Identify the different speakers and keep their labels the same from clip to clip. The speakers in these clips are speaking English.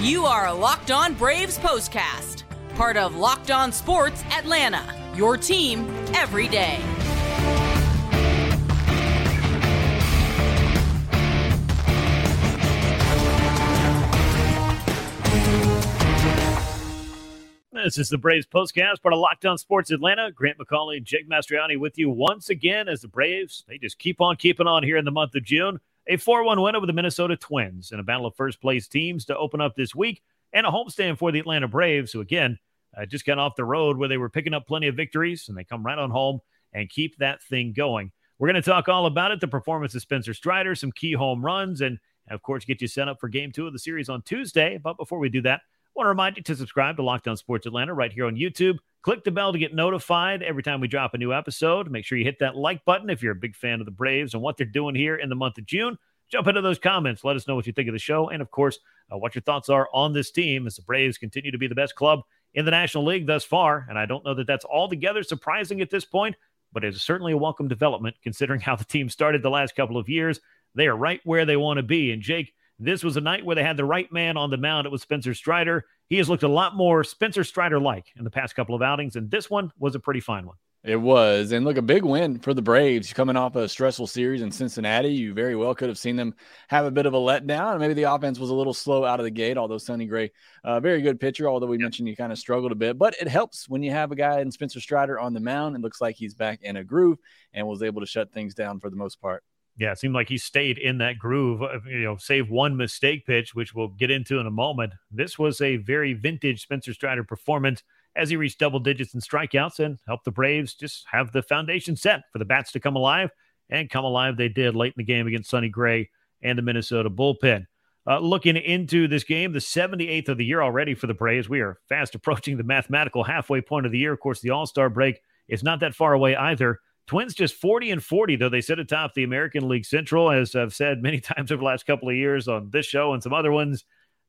Speaker 1: You are a Locked On Braves postcast, part of Locked On Sports Atlanta, your team every day.
Speaker 2: This is the Braves postcast, part of Locked On Sports Atlanta. Grant McAuley, Jake Mastroianni with you once again as the Braves, they just keep on keeping on here in the month of June. A 4 1 win over the Minnesota Twins in a battle of first place teams to open up this week, and a homestand for the Atlanta Braves, who again uh, just got off the road where they were picking up plenty of victories, and they come right on home and keep that thing going. We're going to talk all about it the performance of Spencer Strider, some key home runs, and of course, get you set up for game two of the series on Tuesday. But before we do that, I want to remind you to subscribe to Locked On Sports Atlanta right here on YouTube. Click the bell to get notified every time we drop a new episode. Make sure you hit that like button if you're a big fan of the Braves and what they're doing here in the month of June jump into those comments. Let us know what you think of the show. And of course, uh, what your thoughts are on this team as the Braves continue to be the best club in the National League thus far. And I don't know that that's altogether surprising at this point, but it is certainly a welcome development considering how the team started the last couple of years. They are right where they want to be. And Jake, this was a night where they had the right man on the mound. It was Spencer Strider. He has looked a lot more Spencer Strider like in the past couple of outings, and this one was a pretty fine one.
Speaker 3: It was. And look, a big win for the Braves coming off a stressful series in Cincinnati. You very well could have seen them have a bit of a letdown. Maybe the offense was a little slow out of the gate, although Sonny Gray, uh, very good pitcher, although we mentioned he kind of struggled a bit. But it helps when you have a guy in Spencer Strider on the mound. It looks like he's back in a groove and was able to shut things down for the most part.
Speaker 2: Yeah, it seemed like he stayed in that groove, of, you know, save one mistake pitch, which we'll get into in a moment. This was a very vintage Spencer Strider performance as he reached double digits in strikeouts and helped the Braves just have the foundation set for the bats to come alive. And come alive they did late in the game against Sonny Gray and the Minnesota bullpen. Uh, looking into this game, the 78th of the year already for the Braves. We are fast approaching the mathematical halfway point of the year. Of course, the All Star break is not that far away either. Twins just 40 and 40, though they sit atop the American League Central, as I've said many times over the last couple of years on this show and some other ones.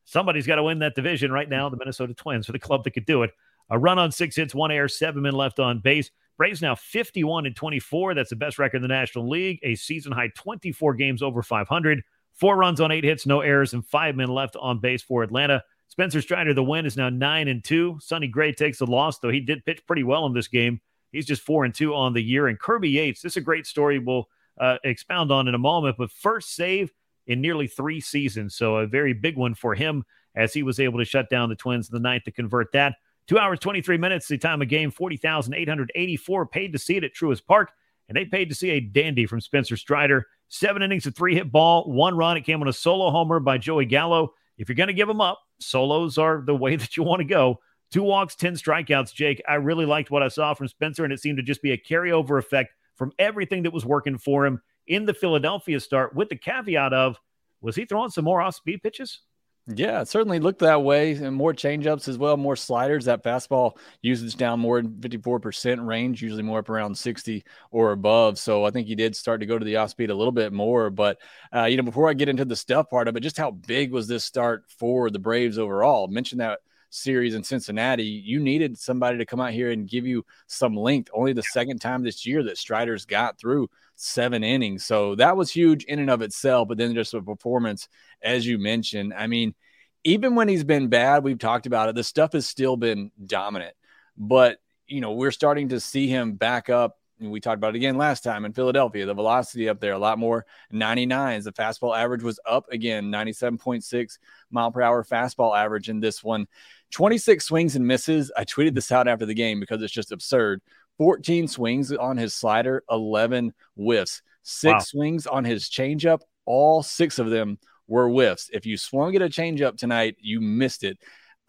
Speaker 2: Somebody's got to win that division right now. The Minnesota Twins are the club that could do it. A run on six hits, one error, seven men left on base. Braves now 51 and 24. That's the best record in the National League. A season high 24 games over 500. Four runs on eight hits, no errors, and five men left on base for Atlanta. Spencer Strider, the win, is now nine and two. Sonny Gray takes the loss, though he did pitch pretty well in this game. He's just four and two on the year. And Kirby Yates, this is a great story we'll uh, expound on in a moment, but first save in nearly three seasons. So a very big one for him as he was able to shut down the Twins in the ninth to convert that. Two hours, 23 minutes, the time of game, 40,884 paid to see it at Truist Park. And they paid to see a dandy from Spencer Strider. Seven innings, of three hit ball, one run. It came on a solo homer by Joey Gallo. If you're going to give them up, solos are the way that you want to go. Two walks, 10 strikeouts, Jake. I really liked what I saw from Spencer, and it seemed to just be a carryover effect from everything that was working for him in the Philadelphia start, with the caveat of was he throwing some more off speed pitches?
Speaker 3: Yeah, it certainly looked that way. And more changeups as well, more sliders. That fastball usage down more than 54% range, usually more up around 60 or above. So I think he did start to go to the off speed a little bit more. But, uh, you know, before I get into the stuff part of it, just how big was this start for the Braves overall? Mention that series in Cincinnati, you needed somebody to come out here and give you some length. Only the second time this year that Strider's got through seven innings. So that was huge in and of itself. But then just a performance, as you mentioned. I mean, even when he's been bad, we've talked about it, the stuff has still been dominant. But, you know, we're starting to see him back up. We talked about it again last time in Philadelphia. The velocity up there, a lot more 99s. The fastball average was up again, 97.6 mile per hour fastball average in this one. 26 swings and misses. I tweeted this out after the game because it's just absurd. 14 swings on his slider, 11 whiffs, six wow. swings on his changeup. All six of them were whiffs. If you swung at a changeup tonight, you missed it.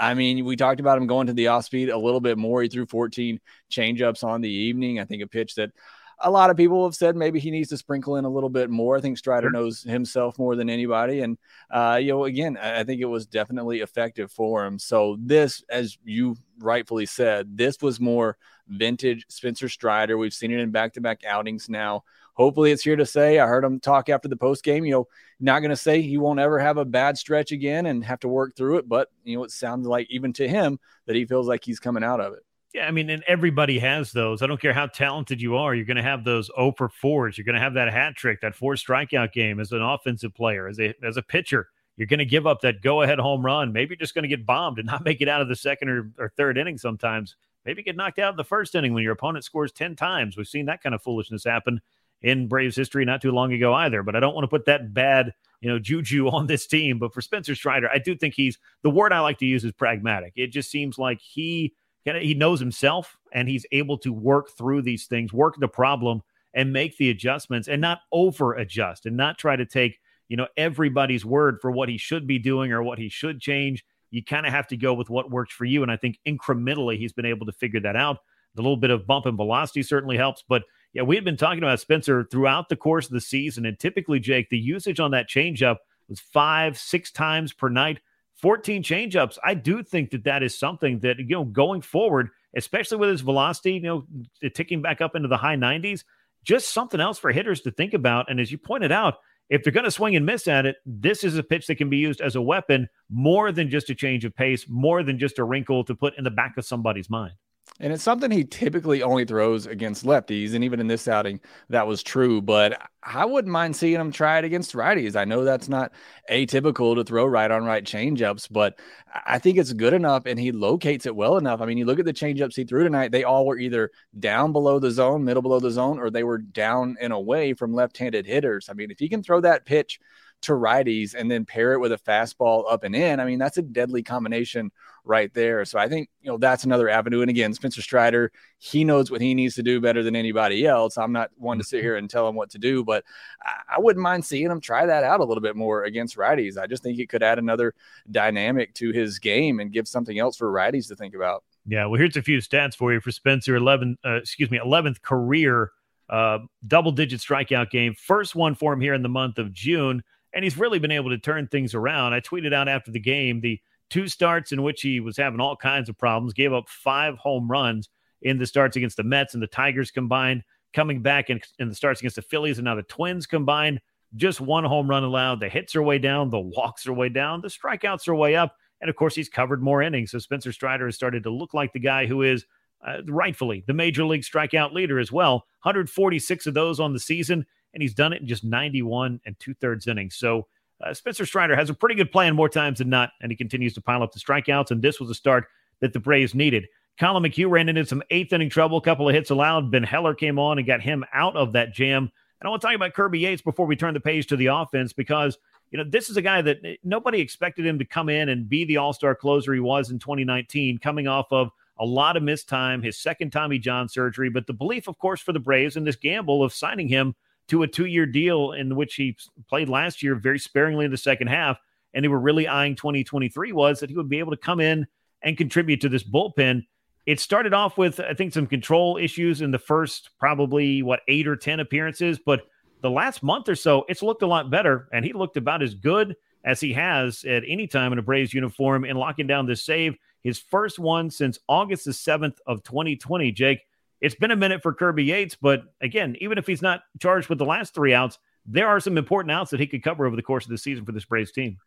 Speaker 3: I mean, we talked about him going to the off speed a little bit more. He threw 14 changeups on the evening. I think a pitch that a lot of people have said maybe he needs to sprinkle in a little bit more. I think Strider sure. knows himself more than anybody. And, uh, you know, again, I think it was definitely effective for him. So, this, as you rightfully said, this was more vintage Spencer Strider. We've seen it in back to back outings now. Hopefully, it's here to say. I heard him talk after the post game. You know, not going to say he won't ever have a bad stretch again and have to work through it. But, you know, it sounds like even to him that he feels like he's coming out of it.
Speaker 2: Yeah, I mean, and everybody has those. I don't care how talented you are. You're going to have those 0 for 4s. You're going to have that hat trick, that four strikeout game as an offensive player, as a as a pitcher. you're going to give up that go ahead home run. Maybe you're just going to get bombed and not make it out of the second or, or third inning sometimes. Maybe get knocked out in the first inning when your opponent scores 10 times. We've seen that kind of foolishness happen in Braves history not too long ago either. But I don't want to put that bad, you know, juju on this team. But for Spencer Strider, I do think he's the word I like to use is pragmatic. It just seems like he kind of he knows himself and he's able to work through these things, work the problem, and make the adjustments, and not over adjust and not try to take you know everybody's word for what he should be doing or what he should change. You kind of have to go with what works for you, and I think incrementally he's been able to figure that out. The little bit of bump and velocity certainly helps, but yeah, we had been talking about Spencer throughout the course of the season, and typically, Jake, the usage on that changeup was five, six times per night. 14 changeups. I do think that that is something that, you know, going forward, especially with his velocity, you know, ticking back up into the high 90s, just something else for hitters to think about. And as you pointed out, if they're going to swing and miss at it, this is a pitch that can be used as a weapon more than just a change of pace, more than just a wrinkle to put in the back of somebody's mind.
Speaker 3: And it's something he typically only throws against lefties. And even in this outing, that was true. But I wouldn't mind seeing him try it against righties. I know that's not atypical to throw right on right changeups, but I think it's good enough and he locates it well enough. I mean, you look at the changeups he threw tonight, they all were either down below the zone, middle below the zone, or they were down and away from left handed hitters. I mean, if he can throw that pitch to righties and then pair it with a fastball up and in, I mean, that's a deadly combination right there. So I think, you know, that's another avenue. And again, Spencer Strider, he knows what he needs to do better than anybody else. I'm not one to sit mm-hmm. here and tell him what to do, but I wouldn't mind seeing him try that out a little bit more against righties. I just think it could add another dynamic to his game and give something else for righties to think about.
Speaker 2: Yeah, well, here's a few stats for you for Spencer. 11, uh, excuse me, 11th career uh, double digit strikeout game. First one for him here in the month of June and he's really been able to turn things around. I tweeted out after the game the two starts in which he was having all kinds of problems, gave up five home runs in the starts against the Mets and the Tigers combined, coming back in, in the starts against the Phillies and now the Twins combined. Just one home run allowed. The hits are way down, the walks are way down, the strikeouts are way up. And of course, he's covered more innings. So Spencer Strider has started to look like the guy who is uh, rightfully the major league strikeout leader as well. 146 of those on the season and he's done it in just 91 and two thirds innings. So uh, Spencer Strider has a pretty good plan more times than not, and he continues to pile up the strikeouts. And this was a start that the Braves needed. Collin McHugh ran into some eighth inning trouble, a couple of hits allowed. Ben Heller came on and got him out of that jam. And I want to talk about Kirby Yates before we turn the page to the offense because you know this is a guy that eh, nobody expected him to come in and be the All Star closer he was in 2019, coming off of a lot of missed time, his second Tommy John surgery. But the belief, of course, for the Braves and this gamble of signing him to a two year deal in which he played last year very sparingly in the second half. And they were really eyeing 2023 was that he would be able to come in and contribute to this bullpen. It started off with, I think, some control issues in the first probably what eight or 10 appearances, but the last month or so, it's looked a lot better. And he looked about as good as he has at any time in a Braves uniform in locking down this save. His first one since August the 7th of 2020, Jake it's been a minute for Kirby Yates, but again, even if he's not charged with the last three outs, there are some important outs that he could cover over the course of the season for this Braves team.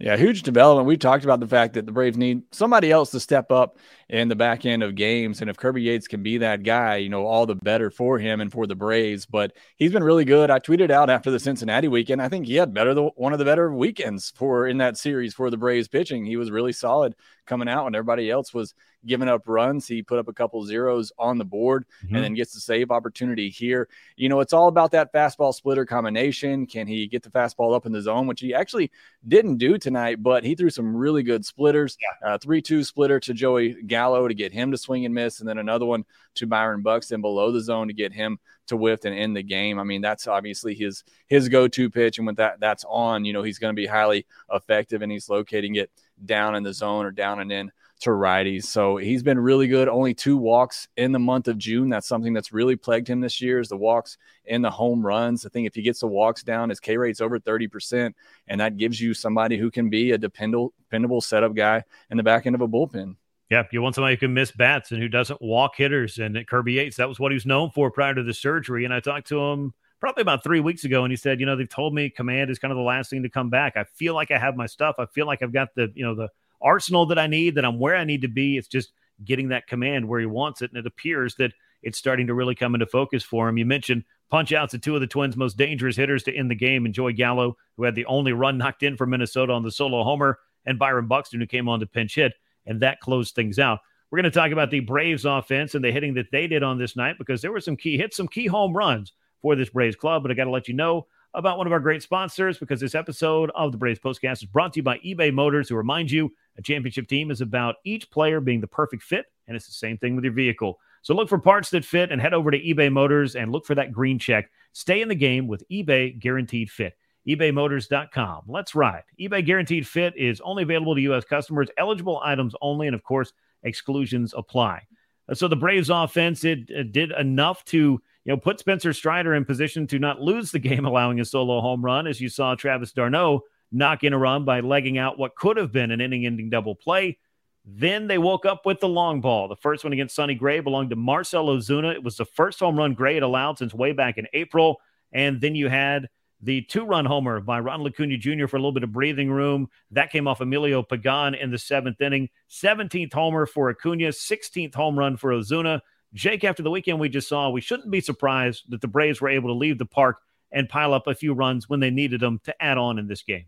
Speaker 3: Yeah, huge development. We talked about the fact that the Braves need somebody else to step up in the back end of games. And if Kirby Yates can be that guy, you know, all the better for him and for the Braves. But he's been really good. I tweeted out after the Cincinnati weekend. I think he had better the, one of the better weekends for in that series for the Braves pitching. He was really solid coming out when everybody else was giving up runs. He put up a couple zeros on the board mm-hmm. and then gets the save opportunity here. You know, it's all about that fastball splitter combination. Can he get the fastball up in the zone, which he actually didn't do tonight, but he threw some really good splitters. Yeah. Uh, 3 2 splitter to Joey Gallo to get him to swing and miss, and then another one to Byron Buxton below the zone to get him to whiff and end the game. I mean, that's obviously his his go-to pitch, and when that that's on, you know, he's going to be highly effective, and he's locating it down in the zone or down and in to righties. So he's been really good. Only two walks in the month of June. That's something that's really plagued him this year is the walks and the home runs. I think if he gets the walks down, his K rate's over 30%. And that gives you somebody who can be a dependable, dependable setup guy in the back end of a bullpen.
Speaker 2: Yeah, you want somebody who can miss bats and who doesn't walk hitters. And Kirby Yates, that was what he was known for prior to the surgery. And I talked to him probably about three weeks ago, and he said, you know, they've told me command is kind of the last thing to come back. I feel like I have my stuff. I feel like I've got the, you know, the arsenal that I need, that I'm where I need to be. It's just getting that command where he wants it. And it appears that it's starting to really come into focus for him. You mentioned punch outs of two of the Twins' most dangerous hitters to end the game, and Joey Gallo, who had the only run knocked in for Minnesota on the solo homer, and Byron Buxton, who came on to pinch hit, and that closed things out. We're going to talk about the Braves offense and the hitting that they did on this night because there were some key hits, some key home runs for this Braves club. But I got to let you know about one of our great sponsors because this episode of the Braves Postcast is brought to you by eBay Motors, who remind you a championship team is about each player being the perfect fit, and it's the same thing with your vehicle. So look for parts that fit and head over to eBay Motors and look for that green check. Stay in the game with eBay Guaranteed Fit. ebaymotors.com. Let's ride. eBay Guaranteed Fit is only available to U.S. customers, eligible items only, and of course, exclusions apply. Uh, so the Braves offense it, it did enough to you know put Spencer Strider in position to not lose the game, allowing a solo home run, as you saw Travis d'Arnaud knock in a run by legging out what could have been an inning-ending double play. Then they woke up with the long ball. The first one against Sonny Gray belonged to Marcell Ozuna. It was the first home run Gray had allowed since way back in April. And then you had the two run homer by Ron Acuna Jr. for a little bit of breathing room. That came off Emilio Pagan in the seventh inning. 17th homer for Acuna, 16th home run for Ozuna. Jake, after the weekend we just saw, we shouldn't be surprised that the Braves were able to leave the park and pile up a few runs when they needed them to add on in this game.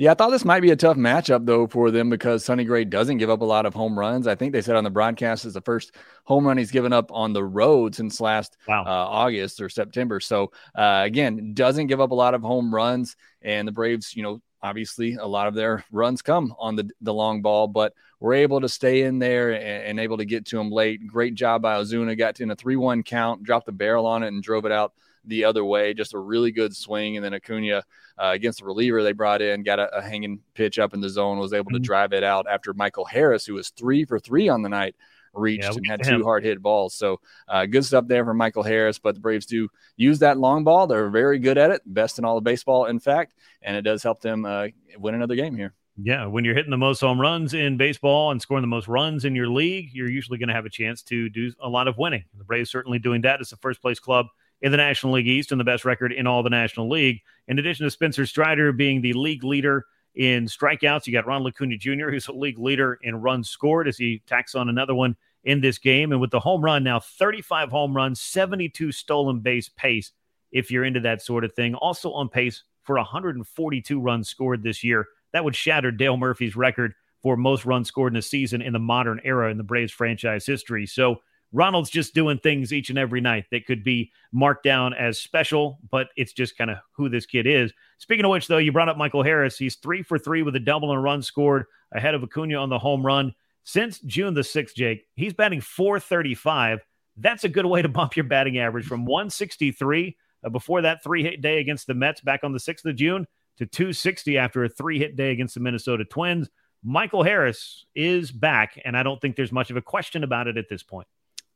Speaker 3: Yeah, I thought this might be a tough matchup though for them because Sonny Gray doesn't give up a lot of home runs. I think they said on the broadcast is the first home run he's given up on the road since last wow. uh, August or September. So uh, again, doesn't give up a lot of home runs, and the Braves, you know, obviously a lot of their runs come on the the long ball, but we're able to stay in there and, and able to get to him late. Great job by Ozuna. Got in a three one count, dropped the barrel on it, and drove it out the other way. Just a really good swing. And then Acuna uh, against the reliever they brought in, got a, a, hanging pitch up in the zone, was able mm-hmm. to drive it out after Michael Harris, who was three for three on the night, reached yeah, and had two hard hit balls. So uh, good stuff there for Michael Harris. But the Braves do use that long ball. They're very good at it, best in all of baseball, in fact, and it does help them uh, win another game here.
Speaker 2: Yeah, when you're hitting the most home runs in baseball and scoring the most runs in your league, you're usually going to have a chance to do a lot of winning. The Braves certainly doing that. It's the first place club in the National League East and the best record in all the National League. In addition to Spencer Strider being the league leader in strikeouts, you got Ronald Acuna Jr., who's a league leader in runs scored as he tacks on another one in this game. And with the home run now, 35 home runs, 72 stolen base pace, if you're into that sort of thing. Also on pace for 142 runs scored this year. That would shatter Dale Murphy's record for most runs scored in a season in the modern era in the Braves franchise history. So Ronald's just doing things each and every night that could be marked down as special, but it's just kind of who this kid is. Speaking of which, though, you brought up Michael Harris. He's three for three with a double and a run scored ahead of Acuna on the home run. Since June the 6th, Jake, he's batting 435. That's a good way to bump your batting average from 163 uh, before that three hit day against the Mets back on the 6th of June to 260 after a three hit day against the Minnesota Twins. Michael Harris is back, and I don't think there's much of a question about it at this point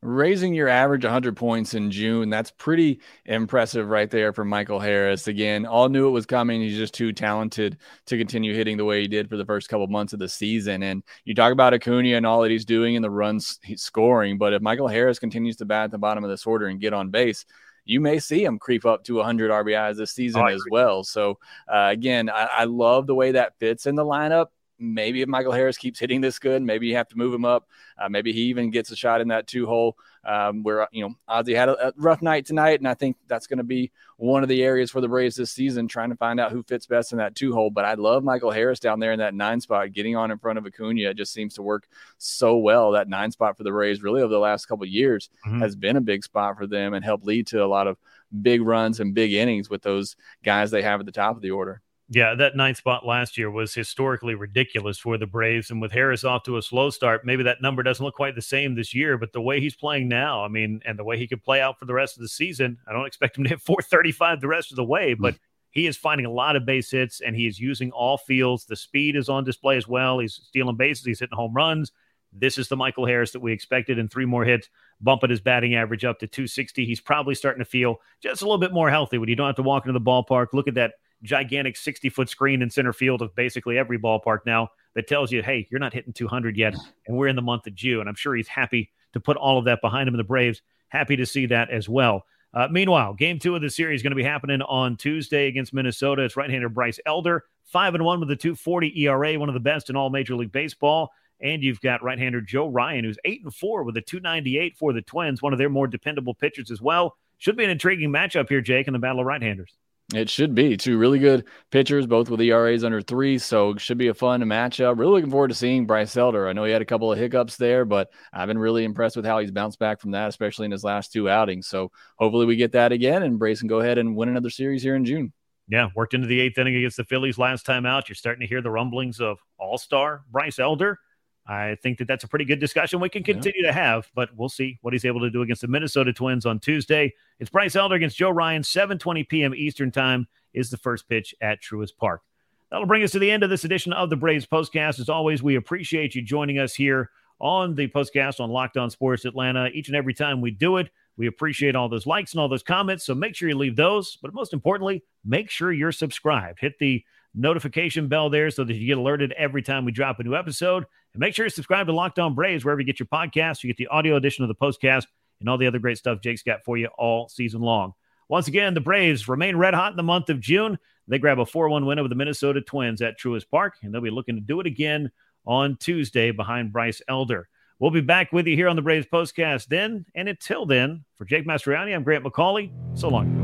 Speaker 3: raising your average 100 points in June. That's pretty impressive right there for Michael Harris. Again, all knew it was coming. He's just too talented to continue hitting the way he did for the first couple months of the season. And you talk about Acuna and all that he's doing in the runs he's scoring, but if Michael Harris continues to bat at the bottom of this order and get on base, you may see him creep up to 100 RBIs this season oh, as well. So, uh, again, I, I love the way that fits in the lineup maybe if Michael Harris keeps hitting this good, maybe you have to move him up. Uh, maybe he even gets a shot in that two hole um, where, you know, Ozzie had a, a, rough night tonight. And I think that's going to be one of the areas for the Braves this season, trying to find out who fits best in that two hole. But I love Michael Harris down there in that nine spot, getting on in front of Acuna. It just seems to work so well. That nine spot for the Braves, really, over the last couple years, mm-hmm. has been a big spot for them and helped lead to a lot of big runs and big innings with those guys they have at the top of the order.
Speaker 2: Yeah, that ninth spot last year was historically ridiculous for the Braves. And with Harris off to a slow start, maybe that number doesn't look quite the same this year. But the way he's playing now, I mean, and the way he could play out for the rest of the season, I don't expect him to hit 435 the rest of the way. But he is finding a lot of base hits and he is using all fields. The speed is on display as well. He's stealing bases, he's hitting home runs. This is the Michael Harris that we expected in three more hits, bumping his batting average up to 260. He's probably starting to feel just a little bit more healthy when you don't have to walk into the ballpark. Look at that gigantic 60 foot screen in center field of basically every ballpark now that tells you, hey, you're not hitting 200 yet. And we're in the month of June. And I'm sure he's happy to put all of that behind him. And the Braves happy to see that as well. Uh, meanwhile, game two of the series is going to be happening on Tuesday against Minnesota. It's right hander Bryce Elder, 5 and 1 with a 240 ERA, one of the best in all Major League Baseball. And you've got right hander Joe Ryan, who's 8 and 4 with a 298 for the Twins, one of their more dependable pitchers as well. should be an intriguing matchup here, Jake, in the battle of right-handers.
Speaker 3: It should be two really good pitchers, both with ERAs under three. So it should be a fun matchup. Really looking forward to seeing Bryce Elder. I know he had a couple of hiccups there, but I've been really impressed with how he's bounced back from that, especially in his last two outings. So hopefully we get that again and Braves can go ahead and win another series here in June.
Speaker 2: Yeah, worked into the eighth inning against the Phillies last time out. You're starting to hear the rumblings of All Star Bryce Elder. I think that that's a pretty good discussion we can continue yeah. to have, but we'll see what he's able to do against the Minnesota Twins on Tuesday. It's Bryce Elder against Joe Ryan, 7:20 p.m. Eastern Time is the first pitch at Truist Park. That'll bring us to the end of this edition of the Braves Postcast. As always, we appreciate you joining us here on the Postcast on Locked On Sports Atlanta. Each and every time we do it, we appreciate all those likes and all those comments. So make sure you leave those. But most importantly, make sure you're subscribed. Hit the notification bell there so that you get alerted every time we drop a new episode. And make sure you subscribe to Locked On Braves wherever you get your podcasts. You get the audio edition of the postcast and all the other great stuff Jake's got for you all season long. Once again, the Braves remain red hot in the month of June. They grab a 4 1 win over the Minnesota Twins at Truist Park, and they'll be looking to do it again on Tuesday behind Bryce Elder. We'll be back with you here on the Braves Postcast then. And until then, for Jake Mastroianni, I'm Grant McAuley. So long.